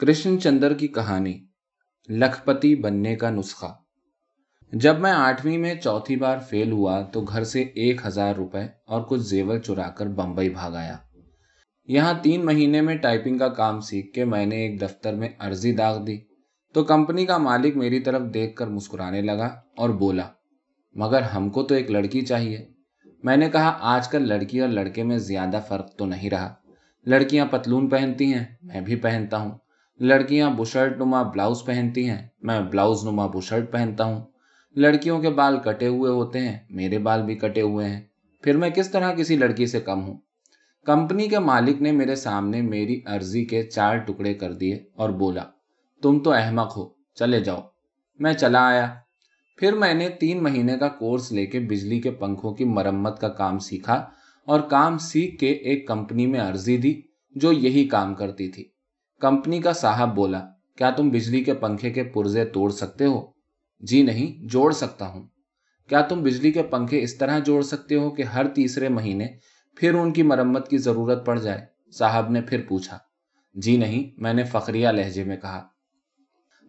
کرشن چندر کی کہانی، لکھپتی بننے کا نسخہ۔ جب میں آٹھویں میں چوتھی بار فیل ہوا تو گھر سے ایک ہزار روپے اور کچھ زیور چرا کر بمبئی بھاگ آیا۔ یہاں تین مہینے میں ٹائپنگ کا کام سیکھ کے میں نے ایک دفتر میں عرضی داغ دی۔ تو کمپنی کا مالک میری طرف دیکھ کر مسکرانے لگا اور بولا، مگر ہم کو تو ایک لڑکی چاہیے۔ میں نے کہا، آج کل لڑکی اور لڑکے میں زیادہ فرق تو نہیں رہا۔ لڑکیاں پتلون پہنتی ہیں، میں بھی پہنتا ہوں۔ لڑکیاں بشرٹ نما بلاؤز پہنتی ہیں۔ میں بلاؤز نما بشرٹ پہنتا ہوں۔ لڑکیوں کے بال کٹے ہوئے ہوتے ہیں۔ میرے بال بھی کٹے ہوئے ہیں۔ پھر میں کس طرح کسی لڑکی سے کم ہوں؟ کمپنی کے مالک نے میرے سامنے میری عرضی کے چار ٹکڑے کر دیے اور بولا، تم تو احمق ہو، چلے جاؤ۔ میں چلا آیا۔ پھر میں نے تین مہینے کا کورس لے کے بجلی کے پنکھوں کی مرمت کا کام سیکھا اور کام سیکھ کے ایک کمپنی میں عرضی دی جو یہی کام کرتی تھی۔ کمپنی کا صاحب بولا، کیا تم بجلی کے پنکھے کے پرزے توڑ سکتے ہو? جی نہیں، جوڑ سکتا ہوں۔ کیا تم بجلی کے پنکھے اس طرح جوڑ سکتے ہو کہ ہر تیسرے مہینے پھر ان کی مرمت کی ضرورت پڑ جائے؟ صاحب نے پھر پوچھا جی نہیں، میں نے فخریہ لہجے میں کہا،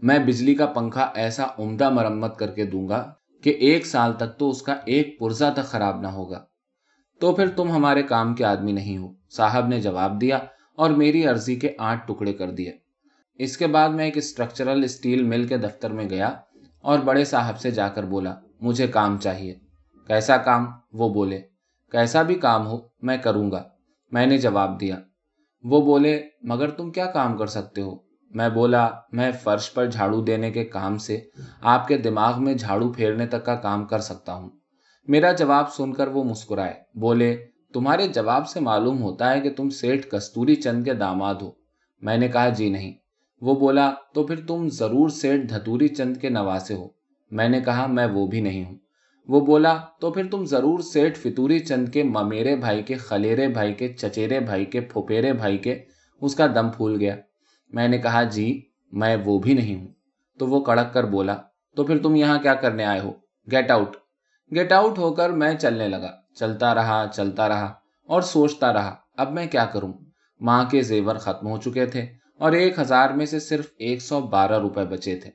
میں بجلی کا پنکھا ایسا عمدہ مرمت کر کے دوں گا کہ ایک سال تک تو اس کا ایک پرزا تک خراب نہ ہوگا۔ تو پھر تم ہمارے کام کے آدمی نہیں ہو۔ صاحب نے جواب دیا اور میری عرضی کے آٹھ ٹکڑے کر دیے۔ اس کے بعد میں ایک اسٹرکچرل اسٹیل مل کے دفتر میں گیا اور بڑے صاحب سے جا کر بولا، مجھے کام چاہیے۔ کیسا کام؟ وہ بولے، کیسا بھی کام ہو، میں کروں گا۔ میں نے جواب دیا۔ وہ بولے، مگر تم کیا کام کر سکتے ہو؟ میں بولا، میں فرش پر جھاڑو دینے کے کام سے آپ کے دماغ میں جھاڑو پھیرنے تک کا کام کر سکتا ہوں۔ میرا جواب سن کر وہ مسکرائے، بولے تمہارے جواب سے معلوم ہوتا ہے کہ تم سیٹھ کستوری چند کے داماد ہو۔ میں نے کہا جی نہیں۔ وہ بولا، تو پھر تم ضرور سیٹھ دھتوری چند کے نواسے ہو۔ میں نے کہا، میں وہ بھی نہیں ہوں۔ وہ بولا، تو پھر تم ضرور سیٹھ فتوری چند کے ممیرے بھائی کے، خلیرے بھائی کے، چچیرے بھائی کے پھوپیرے بھائی کے، اس کا دم پھول گیا۔ میں نے کہا جی میں وہ بھی نہیں ہوں۔ تو وہ کڑک کر بولا، تو پھر تم یہاں کیا کرنے آئے ہو؟ Get out. گیٹ آؤٹ ہو کر میں چلنے لگا۔ چلتا رہا چلتا رہا اور سوچتا رہا، اب میں کیا کروں؟ ماں کے زیور ختم ہو چکے تھے اور ایک ہزار میں سے صرف ایک سو بارہ روپے بچے تھے۔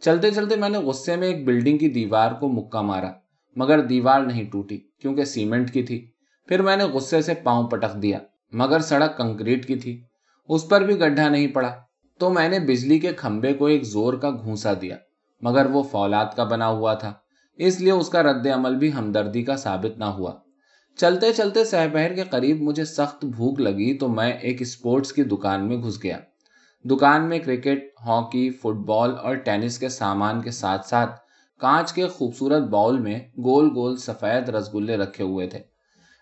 چلتے چلتے میں نے غصے میں ایک بلڈنگ کی دیوار کو مکہ مارا، مگر دیوار نہیں ٹوٹی کیونکہ سیمنٹ کی تھی۔ پھر میں نے غصے سے پاؤں پٹک دیا، مگر سڑک کنکریٹ کی تھی۔ اس پر بھی گڈھا نہیں پڑا۔ تو میں نے بجلی کے کھمبے کو ایک زور کا گھونسا دیا، مگر وہ فولاد کا بنا ہوا تھا۔ اس لیے اس کا رد عمل بھی ہمدردی کا ثابت نہ ہوا۔ چلتے چلتے سہ پہر کے قریب مجھے سخت بھوک لگی تو میں ایک اسپورٹس کی دکان میں گھس گیا۔ دکان میں کرکٹ، ہاکی، فٹ بال اور ٹینس کے سامان کے ساتھ ساتھ کانچ کے خوبصورت باؤل میں گول گول سفید رسگلے رکھے ہوئے تھے۔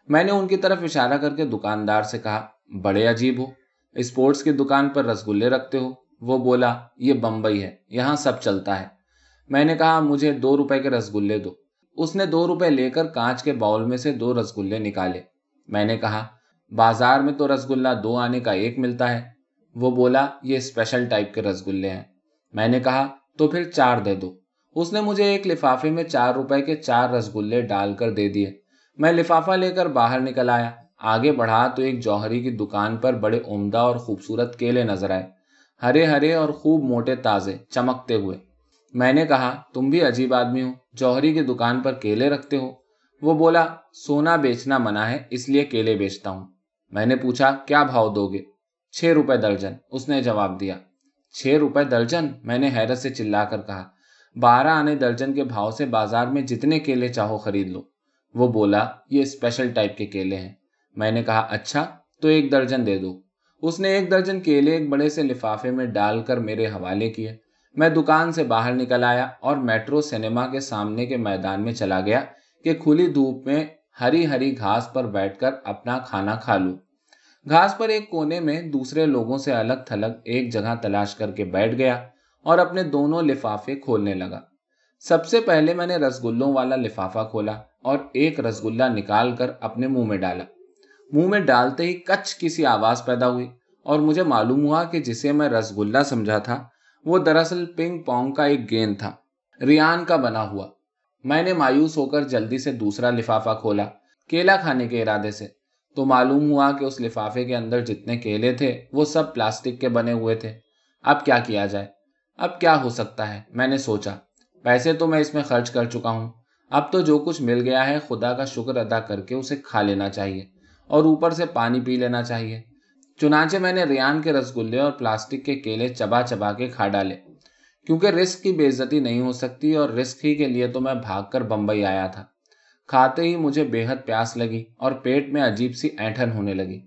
میں نے ان کی طرف اشارہ کر کے دکاندار سے کہا، بڑے عجیب ہو، اسپورٹس کی دکان پر رسگلے رکھتے ہو؟ وہ بولا، یہ بمبئی ہے، یہاں سب چلتا ہے۔ میں نے کہا مجھے دو روپے کے رسگلے دو۔ اس نے دو روپے لے کر کانچ کے باؤل میں سے دو رسگلے نکالے۔ میں نے کہا، بازار میں تو رسگلا دو آنے کا ایک ملتا ہے۔ وہ بولا، یہ اسپیشل ٹائپ کے رسگلے ہیں۔ میں نے کہا، تو پھر چار دے دو۔ اس نے مجھے ایک لفافے میں چار روپے کے چار رسگلے ڈال کر دے دیے۔ میں لفافہ لے کر باہر نکل آیا۔ آگے بڑھا تو ایک جوہری کی دکان پر بڑے عمدہ اور خوبصورت کیلے نظر آئے۔ ہرے ہرے اور خوب موٹے تازے چمکتے ہوئے۔ میں نے کہا، تم بھی عجیب آدمی ہو، جوہری کی دکان پر کیلے رکھتے ہو۔ وہ بولا، سونا بیچنا منع ہے، اس لیے کیلے بیچتا ہوں۔ میں نے پوچھا، کیا بھاؤ دو گے؟ چھ روپے درجن اس نے جواب دیا، چھ روپے درجن میں نے حیرت سے چلا کر کہا، بارہ آنے درجن کے بھاؤ سے بازار میں جتنے کیلے چاہو خرید لو۔ وہ بولا، یہ اسپیشل ٹائپ کے کیلے ہیں۔ میں نے کہا اچھا تو ایک درجن دے دو۔ اس نے ایک درجن کیلے ایک بڑے سے لفافے میں ڈال کر میرے حوالے کیے۔ میں دکان سے باہر نکل آیا اور میٹرو سنیما کے سامنے کے میدان میں چلا گیا کہ کھلی دھوپ میں ہری ہری گھاس پر بیٹھ کر اپنا کھانا کھا لوں۔ گھاس پر ایک کونے میں دوسرے لوگوں سے الگ تھلگ ایک جگہ تلاش کر کے بیٹھ گیا اور اپنے دونوں لفافے کھولنے لگا۔ سب سے پہلے میں نے رسگلوں والا لفافہ کھولا اور ایک رسگلہ نکال کر اپنے منہ میں ڈالا۔ منہ میں ڈالتے ہی کچھ کسی آواز پیدا ہوئی اور مجھے معلوم ہوا کہ جسے میں رسگلہ سمجھا تھا وہ دراصل پنگ پونگ کا ایک گیند تھا۔ ریان کا بنا ہوا۔ میں نے مایوس ہو کر جلدی سے دوسرا لفافہ کھولا، کیلا کھانے کے ارادے سے۔ تو معلوم ہوا کہ اس لفافے کے اندر جتنے کیلے تھے، وہ سب پلاسٹک کے بنے ہوئے تھے۔ اب کیا کیا جائے؟ اب کیا ہو سکتا ہے؟ میں نے سوچا۔ پیسے تو میں اس میں خرچ کر چکا ہوں۔ اب تو جو کچھ مل گیا ہے، خدا کا شکر ادا کر کے اسے کھا لینا چاہیے اور اوپر سے پانی پی لینا چاہیے۔ چنانچہ میں نے ریان کے رسگلے اور پلاسٹک کے کیلے چبا چبا کے کھا ڈالے۔ کیونکہ رسک کی بے عزتی نہیں ہو سکتی اور رسک ہی کے لیے تو میں بھاگ کر بمبئی آیا تھا۔ کھاتے ہی مجھے بے حد پیاس لگی اور پیٹ میں عجیب سی اینٹھن ہونے لگی۔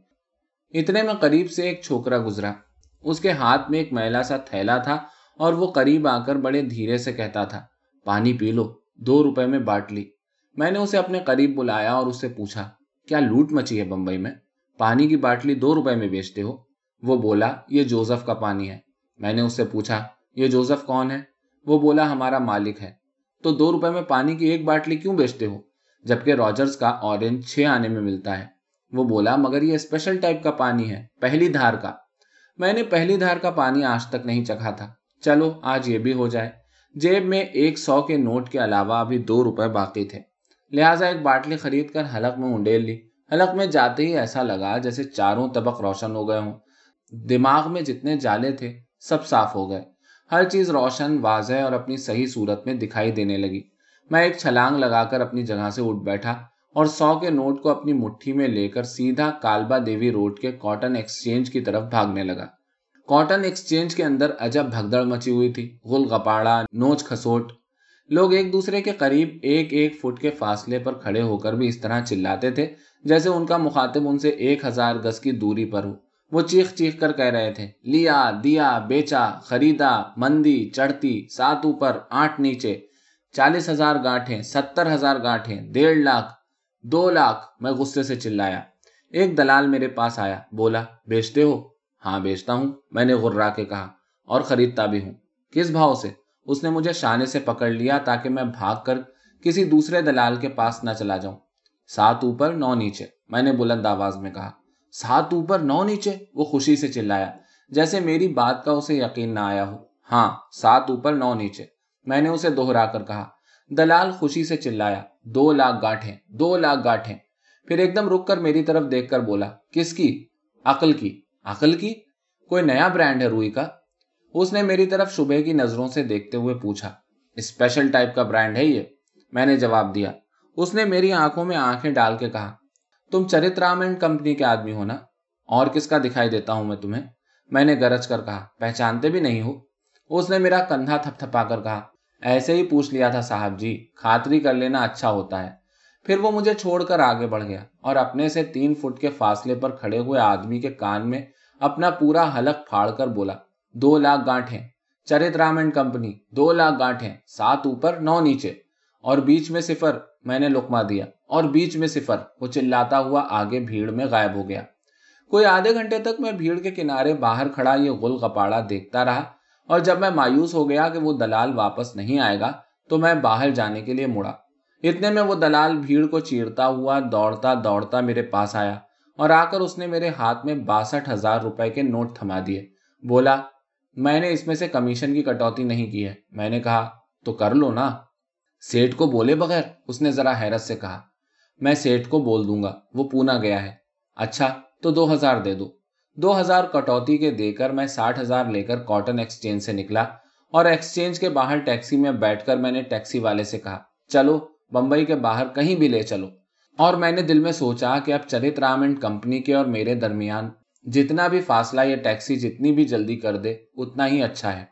اتنے میں قریب سے ایک چھوکرا گزرا۔ اس کے ہاتھ میں ایک میلا سا تھیلا تھا اور وہ قریب آ کر بڑے دھیرے سے کہتا تھا، پانی پی لو، دو روپے میں بانٹ لی۔ میں نے اسے اپنے قریب بلایا اور اس سے پوچھا، کیا لوٹ مچی ہے بمبئی میں؟ پانی کی باٹلی دو روپے میں بیچتے ہو؟ وہ بولا، یہ جوزف کا پانی ہے۔ میں نے اس سے پوچھا، یہ جوزف کون ہے؟ وہ بولا، ہمارا مالک ہے۔ تو دو روپے میں پانی کی ایک باٹلی کیوں بیچتے ہو؟ جبکہ راجرز کا اورنج چھ آنے میں ملتا ہے۔ وہ بولا، مگر یہ اسپیشل ٹائپ کا پانی ہے، پہلی دھار کا۔ میں نے پہلی دھار کا پانی آج تک نہیں چکھا تھا۔ چلو، آج یہ بھی ہو جائے۔ جیب میں ایک سو کے نوٹ کے علاوہ ابھی دو روپے باقی تھے۔ لہٰذا ایک باٹلی خرید کر حلق میں انڈیل لی۔ حلق میں جاتے ہی ایسا لگا جیسے چاروں طبق روشن ہو گئے ہوں۔ دماغ میں جتنے جالے تھے، سب صاف ہو گئے۔ ہر چیز روشن، واضح اور اپنی صحیح صورت میں دکھائی دینے لگی۔ میں ایک چھلانگ لگا کر اپنی جگہ سے اٹھ بیٹھا اور سو کے نوٹ کو اپنی مٹھی میں لے کر سیدھا کالبا دیوی روڈ کے کاٹن ایکسچینج کی طرف بھاگنے لگا۔ کاٹن ایکسچینج کے اندر عجب بھگدڑ مچی ہوئی تھی۔ غل گپاڑا نوچ کھسوٹ۔ لوگ ایک دوسرے کے قریب ایک ایک فٹ کے فاصلے پر کھڑے ہو کر بھی اس طرح چلاتے تھے، جیسے ان کا مخاطب ان سے ایک ہزار گز کی دوری پر ہو۔ وہ چیخ چیخ کر کہہ رہے تھے، لیا، دیا، بیچا، خریدا، مندی، چڑھتی، سات اوپر، آٹھ نیچے۔ چالیس ہزار گاٹھیں، ستر ہزار گاٹھیں، ڈیڑھ لاکھ، دو لاکھ۔ میں غصے سے چلایا۔ ایک دلال میرے پاس آیا، بولا، بیچتے ہو؟ ہاں بیچتا ہوں، میں نے غرا کے کہا، اور خریدتا بھی ہوں۔ کس بھاؤ سے؟ اس نے مجھے شانے سے پکڑ لیا تاکہ میں بھاگ کر کسی دوسرے دلال کے پاس نہ چلا جاؤں۔ سات اوپر، نو نیچے، میں نے بلند آواز میں کہا۔ سات اوپر، نو نیچے، وہ خوشی سے چلایا، جیسے میری بات کا اسے یقین نہ آیا ہو۔ ہاں سات اوپر، نو نیچے، میں نے اسے دوہرا کر کہا۔ دلال خوشی سے چلایا۔ دو لاکھ گاٹھیں، دو لاکھ گاٹھیں۔ پھر ایک دم رک کر میری طرف دیکھ کر بولا، کس کی؟ عقل کی۔ عقل کی؟ کوئی نیا برانڈ ہے روئی کا؟ اس نے میری طرف شبہ کی نظروں سے دیکھتے ہوئے پوچھا اسپیشل ٹائپ کا برانڈ ہے یہ؟ میں نے جواب دیا، اس نے میری آنکھوں میں آنکھیں ڈال کے کہا، تم چرت رام اینڈ کمپنی کے آدمی ہو نا؟ اور کس کا دکھائی دیتا ہوں میں تمہیں؟ میں نے گرج کر کہا، پہچانتے بھی نہیں ہو؟ اس نے میرا کندھا تھپ تھپا کر کہا، ایسے ہی پوچھ لیا تھا صاحب جی خاطری کر لینا اچھا ہوتا ہے۔ پھر وہ مجھے چھوڑ کر آگے بڑھ گیا اور اپنے سے تین فٹ کے فاصلے پر کھڑے ہوئے آدمی کے کان میں اپنا پورا حلق پھاڑ کر بولا دو لاکھ گانٹھیں چرت رام اینڈ کمپنی دو لاکھ گانٹھیں سات اوپر، نو نیچے۔ اور بیچ میں صفر میں نے لکما دیا۔ اور بیچ میں صفر، وہ چلاتا ہوا آگے بھیڑ میں غائب ہو گیا۔ کوئی آدھے گھنٹے تک میں بھیڑ کے کنارے باہر کھڑا یہ گل کپاڑا دیکھتا رہا۔ اور جب میں مایوس ہو گیا کہ وہ دلال واپس نہیں آئے گا، تو میں باہر جانے کے لیے مڑا۔ اتنے میں وہ دلال بھیڑ کو چیرتا ہوا دوڑتا دوڑتا میرے پاس آیا۔ اور آ کر اس نے میرے ہاتھ میں باسٹھ ہزار روپے کے نوٹ تھما دیے۔ بولا میں نے اس میں سے کمیشن کی کٹوتی نہیں کی ہے۔ میں نے کہا، تو کر لو نا۔ سیٹ کو بولے بغیر اس نے ذرا حیرت سے کہا۔ میں سیٹ کو بول دوں گا۔ وہ پونا گیا ہے۔ اچھا تو دو ہزار دے دو۔ دو ہزار کٹوتی کے دے کر میں ساٹھ ہزار لے کر کاٹن ایکسچینج سے نکلا اور ایکسچینج کے باہر ٹیکسی میں بیٹھ کر میں نے ٹیکسی والے سے کہا، چلو، بمبئی کے باہر کہیں بھی لے چلو۔ اور میں نے دل میں سوچا کہ اب چرت رام اینڈ کمپنی کے اور میرے درمیان جتنا بھی فاصلہ یہ ٹیکسی جتنی بھی جلدی کر دے، اتنا ہی اچھا ہے۔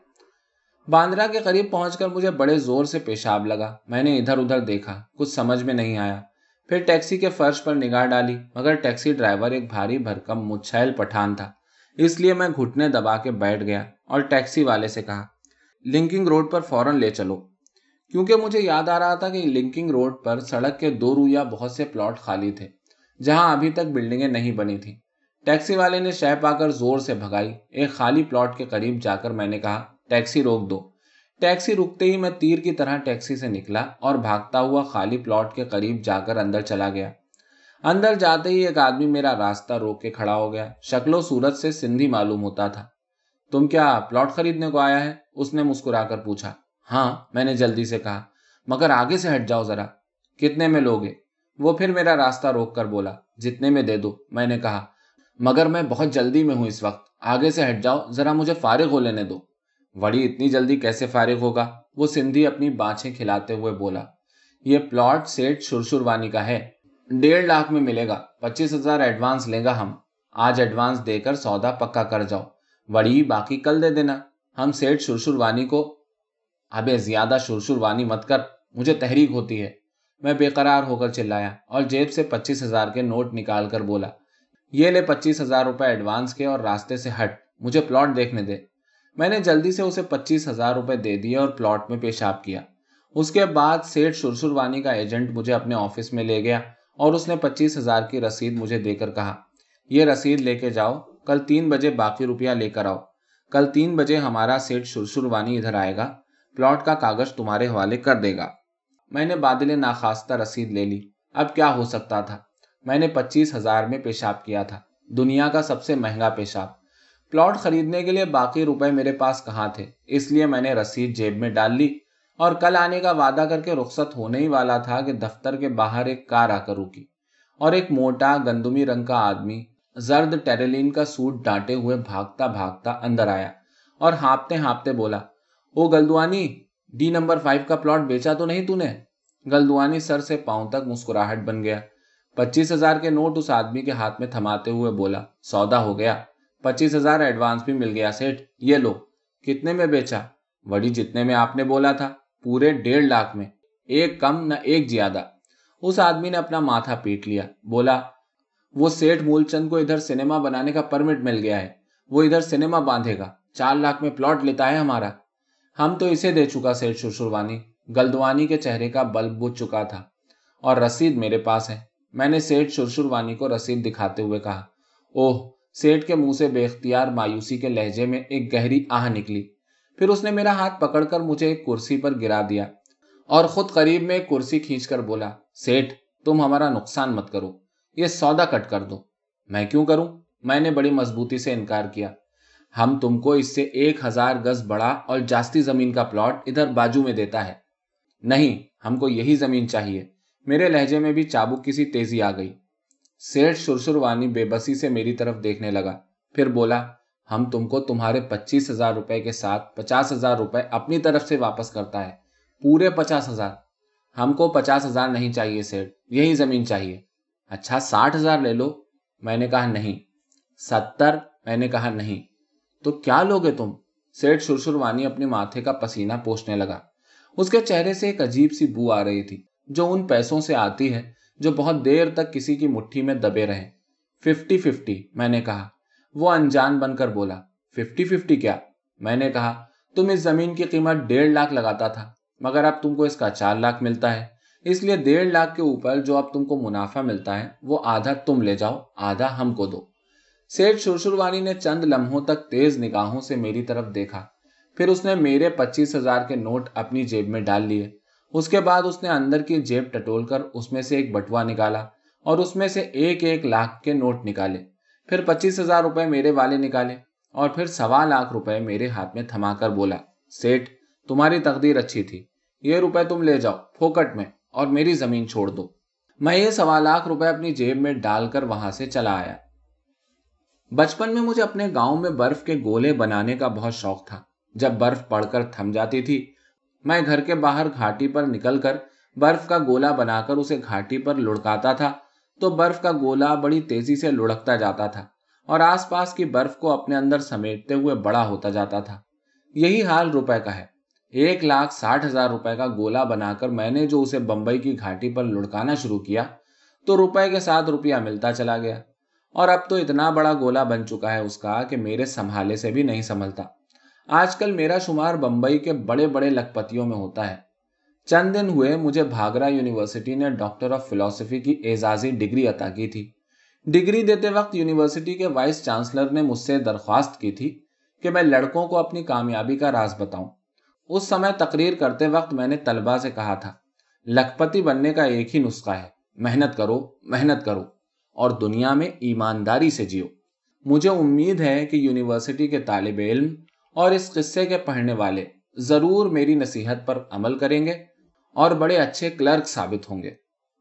باندرا کے قریب پہنچ کر مجھے بڑے زور سے پیشاب لگا۔ میں نے ادھر ادھر دیکھا، کچھ سمجھ میں نہیں آیا۔ پھر ٹیکسی کے فرش پر نگاہ ڈالی، مگر ٹیکسی ڈرائیور ایک بھاری بھرکم مچھیل پٹھان تھا۔ اس لیے میں گھٹنے دبا کے بیٹھ گیا اور ٹیکسی والے سے کہا، لنکنگ روڈ پر فوراً لے چلو۔ کیونکہ مجھے یاد آ رہا تھا کہ لنکنگ روڈ پر سڑک کے دو رویا بہت سے پلاٹ خالی تھے، جہاں ابھی تک بلڈنگیں نہیں بنی تھیں۔ ٹیکسی والے نے شہ پا کر زور سے بھگائی۔ ایک خالی پلاٹ کے قریب جا کر میں نے کہا، ٹیکسی روک دو۔ ٹیکسی رکتے ہی میں تیر کی طرح ٹیکسی سے نکلا اور بھاگتا ہوا خالی پلاٹ کے قریب جا کر اندر چلا گیا۔ اندر جاتے ہی ایک آدمی میرا راستہ روک کے کھڑا ہو گیا۔ شکل و صورت سے سندھی معلوم ہوتا تھا۔ تم کیا پلاٹ خریدنے کو آیا ہے؟ اس نے مسکرا کر پوچھا۔ ہاں میں نے جلدی سے کہا۔ مگر آگے سے ہٹ جاؤ ذرا۔ کتنے میں لوگے؟ وہ پھر میرا راستہ روک کر بولا۔ جتنے میں دے دو۔ میں نے کہا۔ مگر میں بہت جلدی میں ہوں اس وقت۔ آگے سے ہٹ جاؤ، ذرا مجھے فارغ ہو لینے دو۔ وڑی اتنی جلدی کیسے فارغ ہوگا؟ وہ سندھی اپنی بانچیں کھلاتے ہوئے بولا، یہ پلاٹ سیٹ شرشروانی کا ہے۔ ڈیڑھ لاکھ میں ملے گا۔ پچیس ہزار ایڈوانس لے گا ہم۔ آج ایڈوانس دے کر سودا پکا کر جاؤ۔ وڑی باقی کل دے دینا۔ ہم سیٹ شرشروانی کو ابے زیادہ شرشروانی مت کر، مجھے تحریک ہوتی ہے۔ میں بے قرار ہو کر چلایا اور جیب سے پچیس ہزار کے نوٹ نکال کر بولا یہ لے پچیس ہزار روپے ایڈوانس کے اور راستے سے ہٹ، مجھے پلاٹ دیکھنے دے۔ میں نے جلدی سے اسے پچیس ہزار روپے دے دیے اور پلاٹ میں پیشاب کیا۔ اس کے بعد سیٹ شرشروانی کا ایجنٹ مجھے اپنے آفس میں لے گیا اور اس نے پچیس ہزار کی رسید مجھے دے کر کہا، یہ رسید لے کے جاؤ، کل تین بجے باقی روپیہ لے کر آؤ۔ کل تین بجے ہمارا سیٹ شرشروانی ادھر آئے گا، پلاٹ کا کاغذ تمہارے حوالے کر دے گا۔ میں نے بادل ناخواستہ رسید لے لی۔ اب کیا ہو سکتا تھا؟ میں نے پچیس ہزار میں پیشاب کیا تھا۔ دنیا کا سب سے مہنگا پیشاب۔ پلاٹ خریدنے کے لیے باقی روپے میرے پاس کہاں تھے؟ اس لیے میں نے رسید جیب میں ڈال لی۔ اور کل آنے کا وعدہ کر کے رخصت ہونے ہی والا تھا کہ دفتر کے باہر ایک کار آ کر رکی۔ اور ایک موٹا گندمی رنگ کا آدمی زرد ٹیرلین کا سوٹ ڈانٹے ہوئے بھاگتا بھاگتا اندر آیا اور ہانپتے ہانپتے بولا، او گلدوانی، ڈی نمبر فائیو کا پلاٹ بیچا تو نہیں تو نے؟ گلدوانی سر سے پاؤں تک مسکراہٹ بن گیا۔ پچیس ہزار کے نوٹ اس آدمی کے ہاتھ میں تھماتے ہوئے بولا، سودا ہو گیا۔ پچیس ہزار ایڈوانس بھی مل گیا سیٹ یہ لو۔ کتنے میں بیچا؟ وڑی، جتنے میں آپ نے بولا تھا۔ پورے ڈیڑھ لاکھ میں۔ ایک کم نہ ایک زیادہ۔ اس آدمی نے اپنا ماتھا پیٹ لیا۔ بولا، وہ سیٹ مول چند کو ادھر سنیما بنانے کا پرمٹ مل گیا ہے۔ وہ ادھر سنیما باندھے گا۔ چار لاکھ میں پلاٹ لیتا ہے ہمارا۔ ہم تو اسے دے چکا سیٹ شرشروانی گلدوانی کے چہرے کا بلب بجھ چکا تھا۔ اور رسید میرے پاس ہے۔ میں نے سیٹ شرشروانی کو رسید دکھاتے ہوئے کہا، اوہ سیٹ کے منہ سے بے اختیار مایوسی کے لہجے میں ایک گہری آہ نکلی۔ پھر اس نے میرا ہاتھ پکڑ کر مجھے ایک کرسی پر گرا دیا اور خود قریب میں ایک کرسی کھینچ کر بولا سیٹ تم ہمارا نقصان مت کرو، یہ سودا کٹ کر دو۔ میں کیوں کروں؟ میں نے بڑی مضبوطی سے انکار کیا۔ ہم تم کو اس سے ایک ہزار گز بڑا اور جاستی زمین کا پلاٹ ادھر باجو میں دیتا ہے۔ نہیں، ہم کو یہی زمین چاہیے۔ میرے لہجے میں بھی چابک کسی تیزی آ گئی۔ سیٹ شرشروانی بے بسی سے میری طرف دیکھنے لگا۔ پھر بولا، ہم تم کو تمہارے پچیس ہزار روپے کے ساتھ پچاس ہزار روپے اپنی طرف سے واپس کرتا ہے۔ پورے پچاس ہزار۔ ہم کو پچاس ہزار نہیں چاہیے سیٹ یہی زمین چاہیے۔ اچھا ساٹھ ہزار لے لو۔ میں نے کہا نہیں۔ ستر، میں نے کہا نہیں۔ تو کیا لوگے تم؟ سیٹ شرشروانی اپنے ماتھے کا پسینہ پوچھنے لگا۔ اس کے چہرے سے ایک عجیب سی بو آ رہی تھی۔ جو ان پیسوں سے آتی ہے، جو بہت دیر تک کسی کی مٹھی میں دبے رہے ففٹی ففٹی، میں نے کہا۔ وہ انجان بن کر بولا، ففٹی ففٹی کیا؟ میں نے کہا، تم اس زمین کی قیمت ڈیڑھ لاکھ لگاتا تھا، مگر اب تم کو اس کا چار لاکھ ملتا ہے۔ اس لیے ڈیڑھ لاکھ کے اوپر جو اب تم کو منافع ملتا ہے، وہ آدھا تم لے جاؤ، آدھا ہم کو دو۔ سیٹ شرشروانی نے چند لمحوں تک تیز نگاہوں سے میری طرف دیکھا۔ پھر اس نے میرے پچیس ہزار کے نوٹ اپنی جیب میں ڈال لیے۔ اس کے بعد اس نے اندر کی جیب ٹٹول کر اس میں سے ایک بٹوا نکالا اور اس میں سے ایک ایک لاکھ کے نوٹ نکالے۔ پھر پچیس ہزار روپے میرے والے نکالے اور پھر سوا لاکھ روپے میرے ہاتھ میں تھما کر بولا سیٹ تمہاری تقدیر اچھی تھی۔ یہ روپے تم لے جاؤ، پھوکٹ میں، اور میری زمین چھوڑ دو۔ میں یہ سوا لاکھ روپے اپنی جیب میں ڈال کر وہاں سے چلا آیا۔ بچپن میں مجھے اپنے گاؤں میں برف کے گولے بنانے کا بہت شوق تھا۔ جب برف پڑ کر تھم جاتی تھی میں گھر کے باہر گھاٹی پر نکل کر برف کا گولا بنا کر اسے گھاٹی پر لڑکاتا تھا، تو برف کا گولا بڑی تیزی سے لڑکتا جاتا تھا اور آس پاس کی برف کو اپنے اندر سمیٹتے ہوئے بڑا ہوتا جاتا تھا۔ یہی حال روپے کا ہے۔ ایک لاکھ ساٹھ ہزار روپے کا گولا بنا کر میں نے جو اسے بمبئی کی گھاٹی پر لڑکانا شروع کیا، تو روپے کے ساتھ روپیہ ملتا چلا گیا۔ اور اب تو اتنا بڑا گولا بن چکا ہے اس کا کہ میرے سنبھالے سے بھی نہیں سنبھلتا۔ آج کل میرا شمار بمبئی کے بڑے بڑے لکھپتیوں میں ہوتا ہے۔ چند دن ہوئے مجھے بھاگرا یونیورسٹی نے ڈاکٹر آف فلسفی کی اعزازی ڈگری عطا کی تھی۔ ڈگری دیتے وقت یونیورسٹی کے وائس چانسلر نے مجھ سے درخواست کی تھی کہ میں لڑکوں کو اپنی کامیابی کا راز بتاؤں۔ اس سمے تقریر کرتے وقت میں نے طلبا سے کہا تھا، لکھپتی بننے کا ایک ہی نسخہ ہے۔ محنت کرو محنت کرو، اور دنیا میں ایمانداری سے جیو۔ مجھے امید ہے کہ یونیورسٹی کے طالب علم اور اس قصے کے پڑھنے والے ضرور میری نصیحت پر عمل کریں گے اور بڑے اچھے کلرک ثابت ہوں گے۔